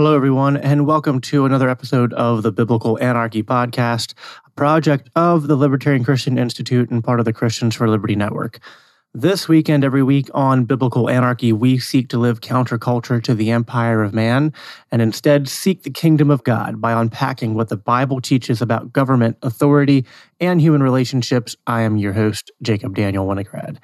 Hello, everyone, and welcome to another episode of the Biblical Anarchy Podcast, a project of the Libertarian Christian Institute and part of the Christians for Liberty Network. This weekend, every week on Biblical Anarchy, we seek to live counterculture to the empire of man and instead seek the kingdom of God by unpacking what the Bible teaches about government, authority, and human relationships. I am your host, Jacob Daniel Winograd.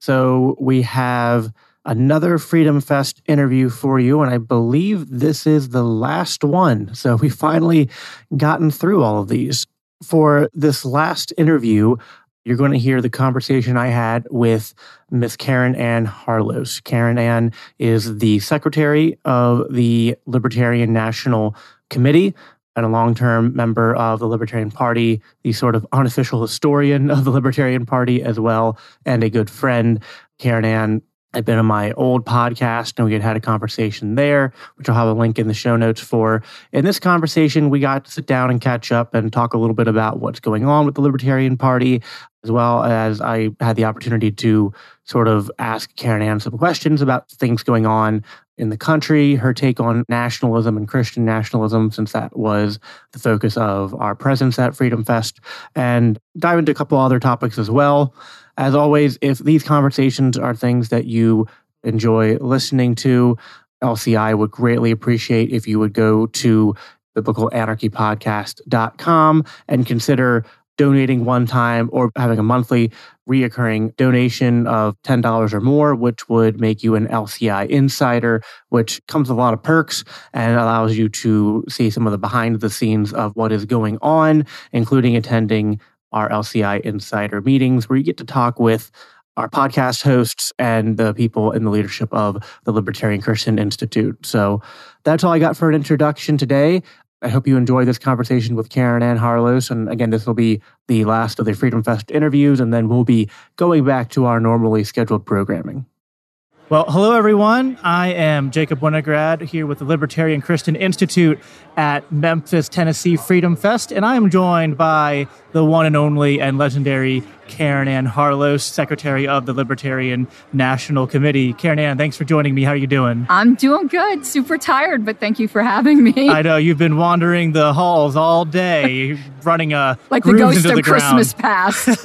So we have another Freedom Fest interview for you. And I believe this is the last one. So we finally gotten through all of these. For this last interview, you're going to hear the conversation I had with Miss Caryn Ann Harlos. Caryn Ann is the secretary of the Libertarian National Committee and a long term member of the Libertarian Party, the sort of unofficial historian of the Libertarian Party as well, and a good friend. Caryn Ann I've been on my old podcast and we had had a conversation there, which I'll have a link in the show notes for. In this conversation, we got to sit down and catch up and talk a little bit about what's going on with the Libertarian Party, as well as I had the opportunity to sort of ask Caryn Ann some questions about things going on in the country, her take on nationalism and Christian nationalism, since that was the focus of our presence at Freedom Fest, and dive into a couple other topics as well. As always, if these conversations are things that you enjoy listening to, LCI would greatly appreciate if you would go to biblicalanarchypodcast.com and consider donating one time or having a monthly reoccurring donation of $10 or more, which would make you an LCI insider, which comes with a lot of perks and allows you to see some of the behind the scenes of what is going on, including attending our LCI insider meetings where you get to talk with our podcast hosts and the people in the leadership of the Libertarian Christian Institute. So that's all I got for an introduction today. I hope you enjoy this conversation with Caryn Ann Harlos. And again, this will be the last of the Freedom Fest interviews, and then we'll be going back to our normally scheduled programming. Well, hello, everyone. I am Jacob Winograd here with the Libertarian Christian Institute at Memphis, Tennessee Freedom Fest, and I am joined by the one and only and legendary Caryn Ann Harlos, Secretary of the Libertarian National Committee. Caryn Ann, thanks for joining me. How are you doing? I'm doing good. Super tired, but thank you for having me. I know you've been wandering the halls all day, running a like the ghost of the Christmas past.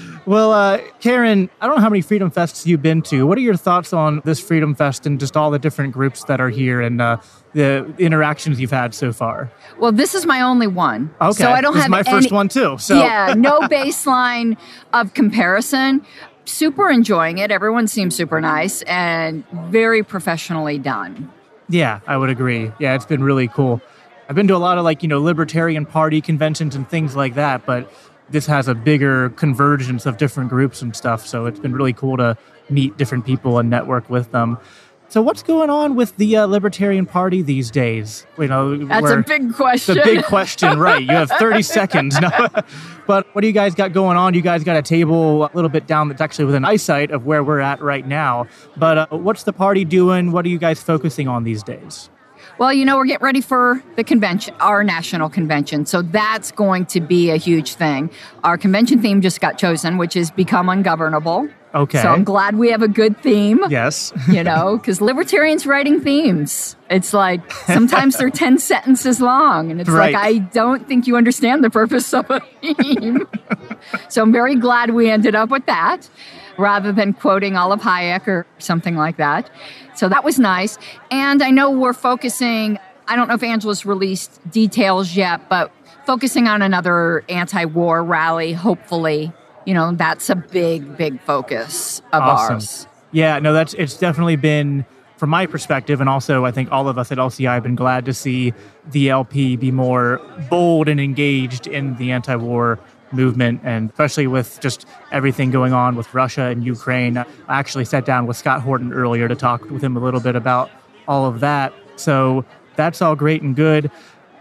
Well, uh, Caryn, I don't know how many Freedom Fests you've been to. What are your thoughts on this Freedom Fest and just all the different groups that are here and uh, the interactions you've had so far? Well, this is my only one. Okay, so I don't this have is my any, first one too. So yeah, no baseline of comparison. Super enjoying it. Everyone seems super nice and very professionally done. Yeah, I would agree. Yeah, it's been really cool. I've been to a lot of like you know Libertarian Party conventions and things like that, but this has a bigger convergence of different groups and stuff. So it's been really cool to meet different people and network with them. So what's going on with the uh, Libertarian Party these days? You know, that's a big question. The big question, right? You have 30 seconds. No. but what do you guys got going on? You guys got a table a little bit down that's actually within eyesight of where we're at right now. But uh, what's the party doing? What are you guys focusing on these days? Well, you know, we're getting ready for the convention, our national convention. So that's going to be a huge thing. Our convention theme just got chosen, which is Become Ungovernable. Okay. So I'm glad we have a good theme. Yes. you know, because libertarians writing themes. It's like sometimes they're 10 sentences long. And it's right. like, I don't think you understand the purpose of a theme. so I'm very glad we ended up with that rather than quoting Olive Hayek or something like that. So that was nice. And I know we're focusing, I don't know if Angela's released details yet, but focusing on another anti war rally, hopefully. You know, that's a big, big focus of awesome. ours. Yeah, no, that's it's definitely been from my perspective, and also I think all of us at LCI have been glad to see the LP be more bold and engaged in the anti-war movement, and especially with just everything going on with Russia and Ukraine. I actually sat down with Scott Horton earlier to talk with him a little bit about all of that. So that's all great and good.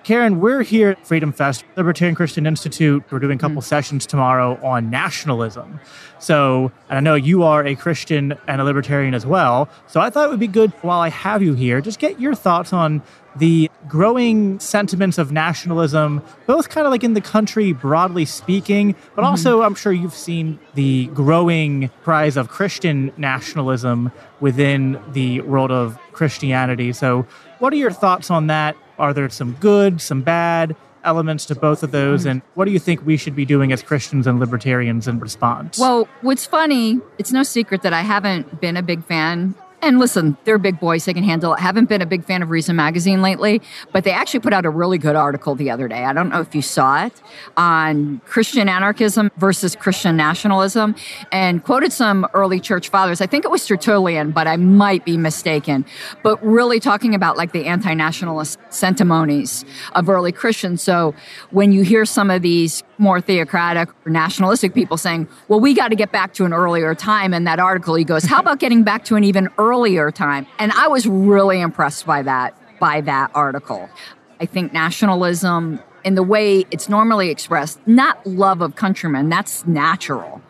Caryn, we're here at Freedom Fest, Libertarian Christian Institute. We're doing a couple mm. sessions tomorrow on nationalism. So, and I know you are a Christian and a libertarian as well. So I thought it would be good while I have you here, just get your thoughts on the growing sentiments of nationalism, both kind of like in the country broadly speaking, but mm-hmm. also I'm sure you've seen the growing cries of Christian nationalism within the world of Christianity. So, what are your thoughts on that? Are there some good, some bad elements to both of those? And what do you think we should be doing as Christians and libertarians in response? Well, what's funny, it's no secret that I haven't been a big fan and listen, they're big boys, they can handle it. Haven't been a big fan of Reason Magazine lately, but they actually put out a really good article the other day. I don't know if you saw it on Christian anarchism versus Christian nationalism and quoted some early church fathers. I think it was Tertullian, but I might be mistaken. But really talking about like the anti nationalist sentimonies of early Christians. So when you hear some of these more theocratic or nationalistic people saying, well, we got to get back to an earlier time. In that article, he goes, how about getting back to an even earlier time? And I was really impressed by that, by that article. I think nationalism, in the way it's normally expressed, not love of countrymen, that's natural,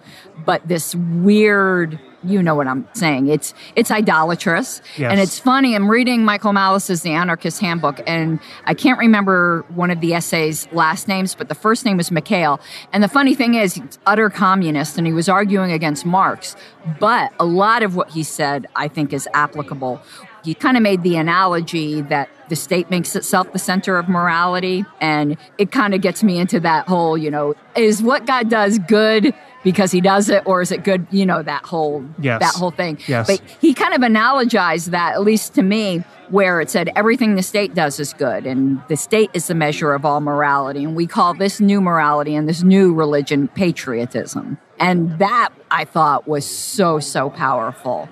but this weird you know what I'm saying. It's it's idolatrous, yes. and it's funny. I'm reading Michael Malice's The Anarchist Handbook, and I can't remember one of the essays' last names, but the first name was Mikhail. And the funny thing is, he's utter communist, and he was arguing against Marx. But a lot of what he said, I think, is applicable. He kind of made the analogy that the state makes itself the center of morality, and it kind of gets me into that whole, you know, is what God does good? Because he does it or is it good you know that whole yes. that whole thing. Yes. but he kind of analogized that at least to me where it said everything the state does is good and the state is the measure of all morality and we call this new morality and this new religion patriotism. And that i thought was so so powerful.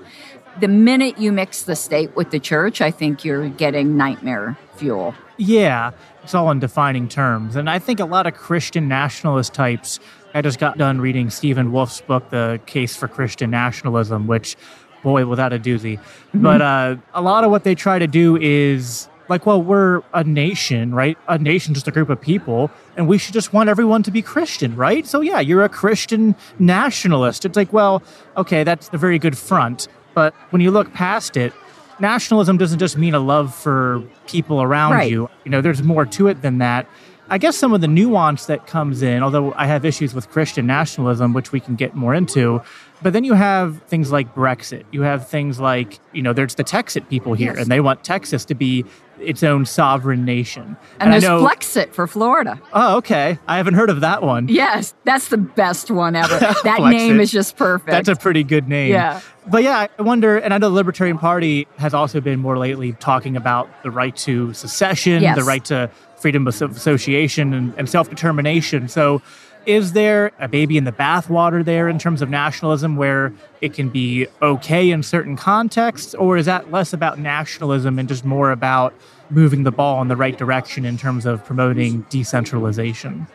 The minute you mix the state with the church i think you're getting nightmare fuel. Yeah it's all in defining terms. And i think a lot of christian nationalist types I just got done reading Stephen Wolfe's book, The Case for Christian Nationalism, which, boy, without a doozy. Mm-hmm. But uh, a lot of what they try to do is like, well, we're a nation, right? A nation, just a group of people, and we should just want everyone to be Christian, right? So, yeah, you're a Christian nationalist. It's like, well, okay, that's a very good front. But when you look past it, nationalism doesn't just mean a love for people around right. you. You know, there's more to it than that. I guess some of the nuance that comes in, although I have issues with Christian nationalism, which we can get more into, but then you have things like Brexit. You have things like, you know, there's the Texit people here, yes. and they want Texas to be its own sovereign nation. And, and there's know, Flexit for Florida. Oh, okay. I haven't heard of that one. Yes, that's the best one ever. That name is just perfect. That's a pretty good name. Yeah. But yeah, I wonder, and I know the Libertarian Party has also been more lately talking about the right to secession, yes. the right to freedom of association and, and self determination. So, is there a baby in the bathwater there in terms of nationalism where it can be okay in certain contexts, or is that less about nationalism and just more about moving the ball in the right direction in terms of promoting decentralization?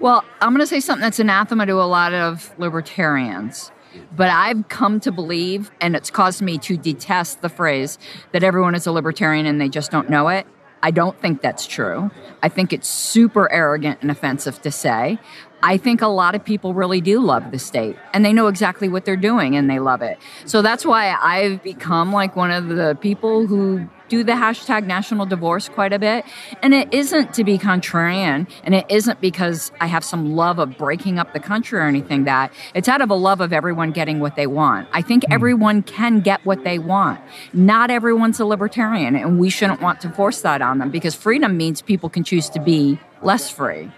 Well, I'm going to say something that's anathema to a lot of libertarians. But I've come to believe, and it's caused me to detest the phrase that everyone is a libertarian and they just don't know it. I don't think that's true. I think it's super arrogant and offensive to say. I think a lot of people really do love the state and they know exactly what they're doing and they love it. So that's why I've become like one of the people who do the hashtag national divorce quite a bit. And it isn't to be contrarian, and it isn't because I have some love of breaking up the country or anything that. It's out of a love of everyone getting what they want. I think hmm. everyone can get what they want. Not everyone's a libertarian, and we shouldn't want to force that on them because freedom means people can choose to be less free.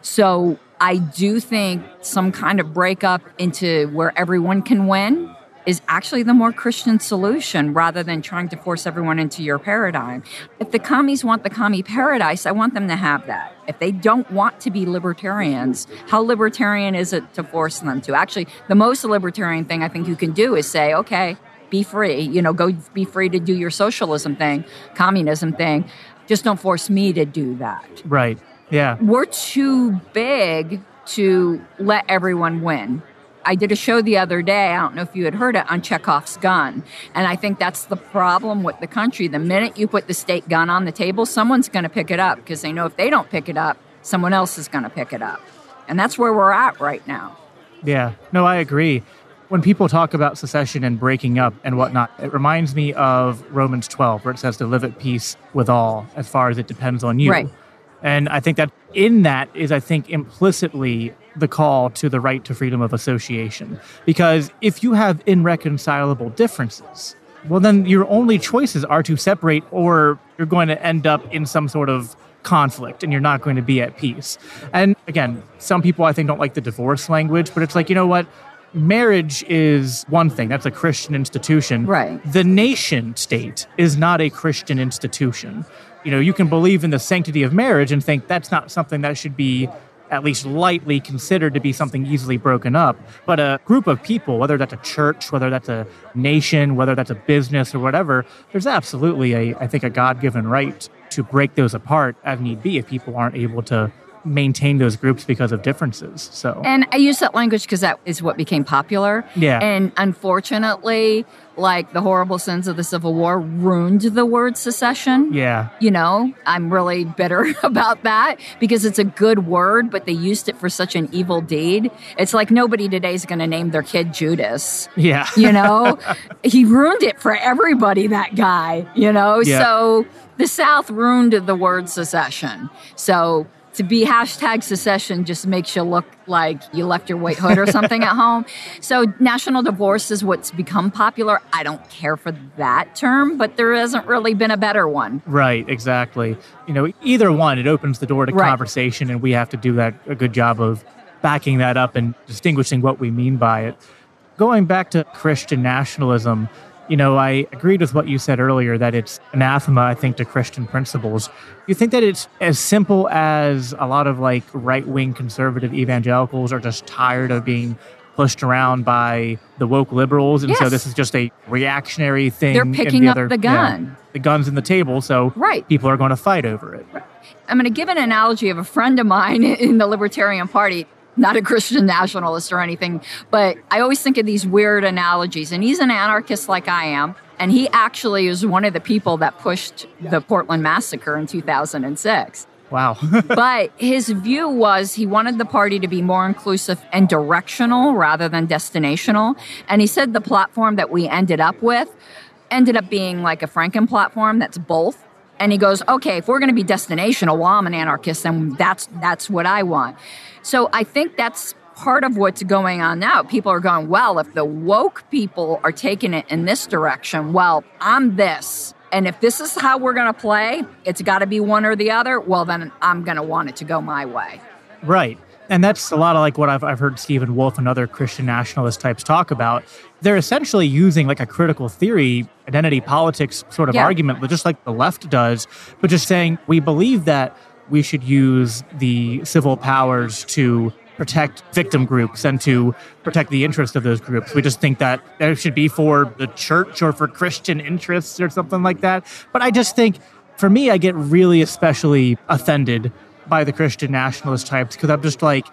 So I do think some kind of breakup into where everyone can win is actually the more Christian solution rather than trying to force everyone into your paradigm. If the commies want the commie paradise, I want them to have that. If they don't want to be libertarians, how libertarian is it to force them to? Actually, the most libertarian thing I think you can do is say, okay, be free, you know, go be free to do your socialism thing, communism thing. Just don't force me to do that. Right. Yeah. We're too big to let everyone win. I did a show the other day, I don't know if you had heard it, on Chekhov's gun. And I think that's the problem with the country. The minute you put the state gun on the table, someone's going to pick it up because they know if they don't pick it up, someone else is going to pick it up. And that's where we're at right now. Yeah, no, I agree. When people talk about secession and breaking up and whatnot, it reminds me of Romans 12, where it says to live at peace with all as far as it depends on you. Right. And I think that in that is, I think, implicitly the call to the right to freedom of association. Because if you have irreconcilable differences, well, then your only choices are to separate or you're going to end up in some sort of conflict and you're not going to be at peace. And again, some people I think don't like the divorce language, but it's like, you know what? Marriage is one thing. That's a Christian institution. Right. The nation state is not a Christian institution. You know, you can believe in the sanctity of marriage and think that's not something that should be at least lightly considered to be something easily broken up. But a group of people, whether that's a church, whether that's a nation, whether that's a business or whatever, there's absolutely a, I think, a God given right to break those apart as need be if people aren't able to maintain those groups because of differences. So And I use that language because that is what became popular. Yeah. And unfortunately, like the horrible sins of the Civil War ruined the word secession. yeah, You know, I'm really bitter about that because it's a good word, but they used it for such an evil deed. It's like nobody today is going to name their kid Judas. yeah, You know, he ruined it for everybody, that guy, you know? Yeah. So the South ruined the word secession. So to be hashtag secession just makes you look like you left your white hood or something at home. So national divorce is what's become popular. I don't care for that term, but there hasn't really been a better one. right, exactly. You know, either one, it opens the door to Right. conversation, and we have to do that a good job of backing that up and distinguishing what we mean by it. Going back to Christian nationalism, you know, I agreed with what you said earlier that it's anathema, I think, to Christian principles. You think that it's as simple as a lot of like right wing conservative evangelicals are just tired of being pushed around by the woke liberals, and so this is just a reactionary thing. They're in picking the up other- the gun. the gun's in the table, so Right. people are going to fight over it. I'm going to give an analogy of a friend of mine in the Libertarian Party, not a Christian nationalist or anything, but I always think of these weird analogies. And he's an anarchist like I am. And he actually is one of the people that pushed the Portland massacre in 2006. Wow. but his view was he wanted the party to be more inclusive and directional rather than destinational. And he said the platform that we ended up with ended up being like a Franken platform that's both. And he goes, okay, if we're going to be destinational, well, I'm an anarchist, and that's that's what I want. So I think that's part of what's going on now. People are going, well, if the woke people are taking it in this direction, well, I'm this. And if this is how we're going to play, it's got to be one or the other. Well, then I'm going to want it to go my way. Right. And that's a lot of like what I've, I've heard Stephen Wolfe and other Christian nationalist types talk about. They're essentially using like a critical theory, identity politics sort of Yeah. argument, but just like the left does, but just saying we believe that we should use the civil powers to protect victim groups and to protect the interest of those groups. We just think that it should be for the church or for Christian interests or something like that. But I just think for me, I get really especially offended by the Christian nationalist types because I'm just like,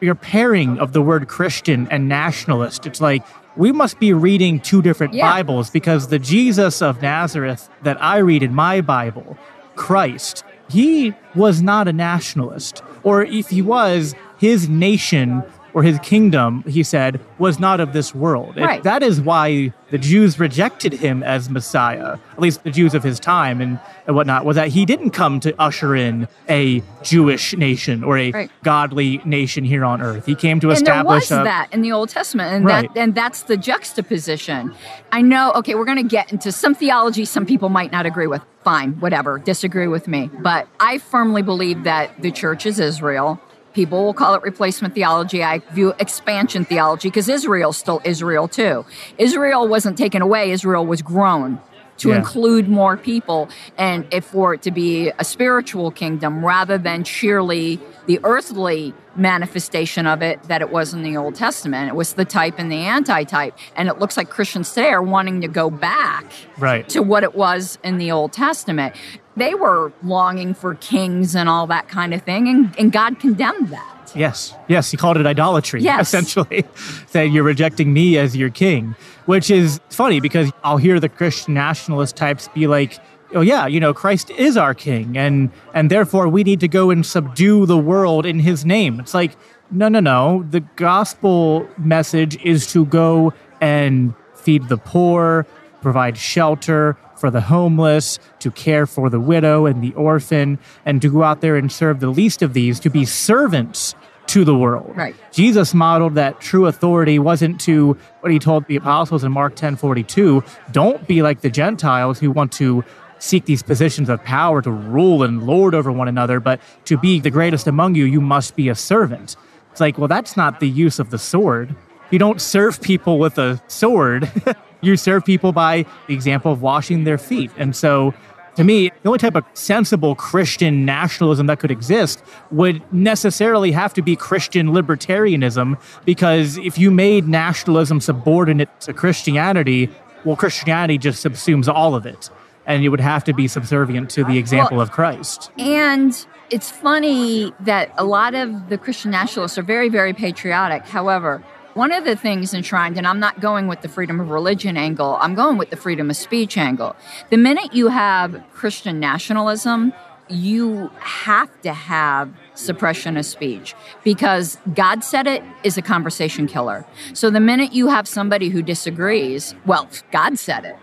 your pairing of the word Christian and nationalist, it's like, we must be reading two different Yeah. Bibles because the Jesus of Nazareth that I read in my Bible, Christ, he was not a nationalist. Or if he was, his nation or his kingdom, he said, was not of this world. It- Right. that is why the Jews rejected him as Messiah, at least the Jews of his time and, and whatnot, was that he didn't come to usher in a Jewish nation or a Right. godly nation here on earth. He came to and there establish was a, that in the Old Testament, and Right. that and that's the juxtaposition. I know. Okay, we're going to get into some theology. Some people might not agree with. Fine, whatever. Disagree with me, but I firmly believe that the church is Israel. People will call it replacement theology. I view expansion theology because Israel's still Israel too. Israel wasn't taken away. Israel was grown to Yeah. include more people and if for it to be a spiritual kingdom rather than sheerly the earthly manifestation of it that it was in the Old Testament. It was the type and the anti-type. And it looks like Christians today are wanting to go back Right. to what it was in the Old Testament. They were longing for kings and all that kind of thing, and, and God condemned that. Yes, yes, he called it idolatry, Yes. essentially, saying you're rejecting me as your king, which is funny because I'll hear the Christian nationalist types be like, oh yeah, you know, Christ is our king, and and therefore we need to go and subdue the world in his name. It's like, no, no, no. The gospel message is to go and feed the poor, provide shelter for the homeless, to care for the widow and the orphan, and to go out there and serve the least of these, to be servants to the world. Right. Jesus modeled that true authority wasn't to what he told the apostles in Mark 10 42, don't be like the Gentiles who want to seek these positions of power to rule and lord over one another, but to be the greatest among you, you must be a servant. It's like, well, that's not the use of the sword. You don't serve people with a sword. you serve people by the example of washing their feet. And so, to me, the only type of sensible Christian nationalism that could exist would necessarily have to be Christian libertarianism, because if you made nationalism subordinate to Christianity, well, Christianity just subsumes all of it. And it would have to be subservient to the example Well- of Christ. And it's funny that a lot of the Christian nationalists are very, very patriotic. However, one of the things enshrined, and I'm not going with the freedom of religion angle, I'm going with the freedom of speech angle. The minute you have Christian nationalism, you have to have suppression of speech because God said it is a conversation killer. So the minute you have somebody who disagrees, well, God said it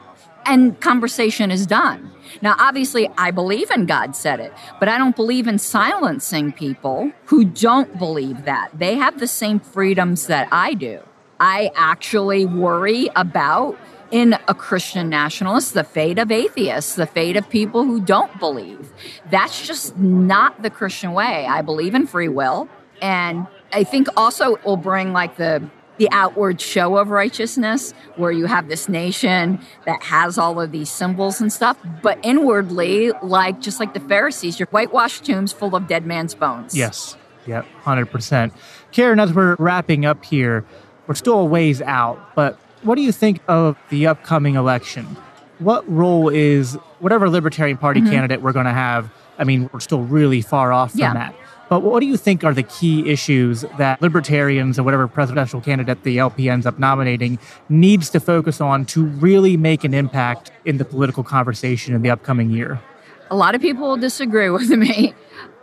and conversation is done. Now, obviously, I believe in God said it, but I don't believe in silencing people who don't believe that. They have the same freedoms that I do. I actually worry about, in a Christian nationalist, the fate of atheists, the fate of people who don't believe. That's just not the Christian way. I believe in free will. And I think also it will bring like the the outward show of righteousness where you have this nation that has all of these symbols and stuff but inwardly like just like the pharisees your whitewashed tombs full of dead man's bones Yes. Yep. Hundred percent. Caryn, as we're wrapping up here, we're still a ways out, but what do you think of the upcoming election? What role is whatever Libertarian Party mm-hmm. candidate we're going to have? I mean, we're still really far off from Yeah. that. But what do you think are the key issues that libertarians or whatever presidential candidate the LP ends up nominating needs to focus on to really make an impact in the political conversation in the upcoming year? a lot of people will disagree with me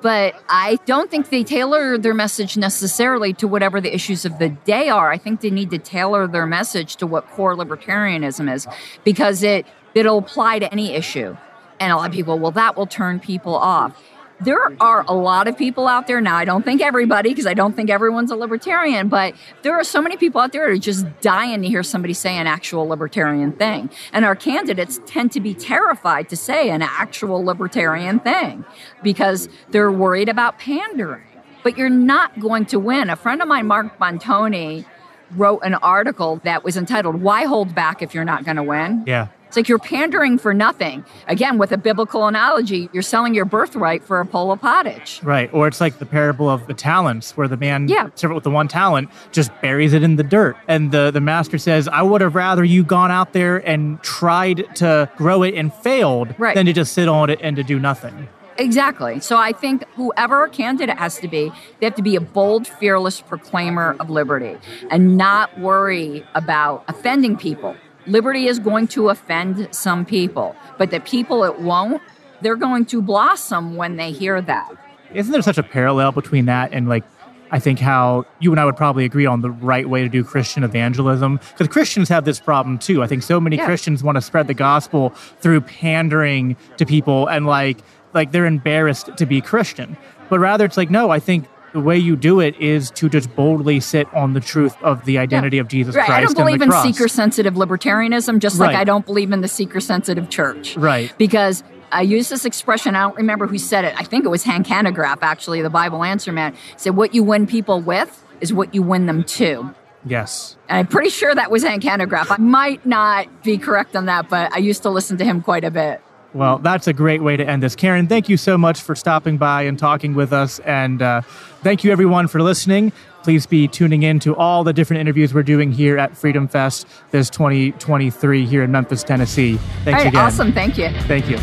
but i don't think they tailor their message necessarily to whatever the issues of the day are. I think they need to tailor their message to what core libertarianism is because it it'll apply to any issue. And a lot of people well that will turn people off there are a lot of people out there now. I don't think everybody, because I don't think everyone's a libertarian, but there are so many people out there who are just dying to hear somebody say an actual libertarian thing. And our candidates tend to be terrified to say an actual libertarian thing because they're worried about pandering. But you're not going to win. A friend of mine, Marc Montoni, wrote an article that was entitled, Why Hold Back If You're Not Going to Win? Yeah. It's like you're pandering for nothing. Again, with a biblical analogy, you're selling your birthright for a bowl of pottage. Right. Or it's like the parable of the talents where the man Yeah. servant with the one talent just buries it in the dirt. And the, the master says, I would have rather you gone out there and tried to grow it and failed Right. than to just sit on it and to do nothing. Exactly. So I think whoever a candidate has to be, they have to be a bold, fearless proclaimer of liberty and not worry about offending people. Liberty is going to offend some people, but the people it won't, they're going to blossom when they hear that. Isn't there such a parallel between that and like I think how you and I would probably agree on the right way to do Christian evangelism because Christians have this problem too. I think so many Yeah. Christians want to spread the gospel through pandering to people and like like they're embarrassed to be Christian. But rather it's like no, I think the way you do it is to just boldly sit on the truth of the identity of Jesus Right. Christ I don't believe in seeker sensitive libertarianism, just like I don't believe in the seeker sensitive church. Right. Because I use this expression, I don't remember who said it. I think it was Hank Hanegraaff, actually, the Bible Answer Man. Said, What you win people with is what you win them to. Yes. And I'm pretty sure that was Hank Hanegraaff. I might not be correct on that, but I used to listen to him quite a bit. Well, that's a great way to end this. Caryn, thank you so much for stopping by and talking with us. And uh, thank you, everyone, for listening. Please be tuning in to all the different interviews we're doing here at Freedom Fest this 2023 here in Memphis, Tennessee. Thanks All right, again. awesome. Thank you. Thank you.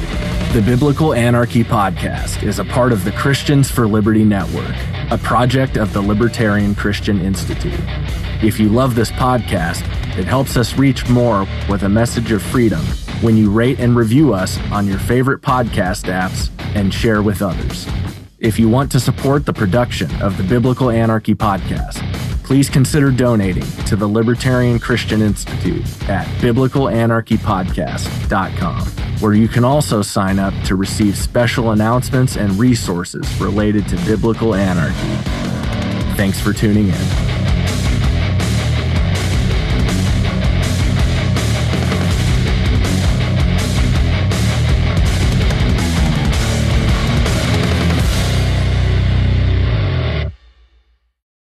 The Biblical Anarchy Podcast is a part of the Christians for Liberty Network. a project of the Libertarian Christian Institute. If you love this podcast, it helps us reach more with a message of freedom when you rate and review us on your favorite podcast apps and share with others. If you want to support the production of the Biblical Anarchy podcast, please consider donating to the Libertarian Christian Institute at biblicalanarchypodcast.com, where you can also sign up to receive special announcements and resources related to biblical anarchy. Thanks for tuning in.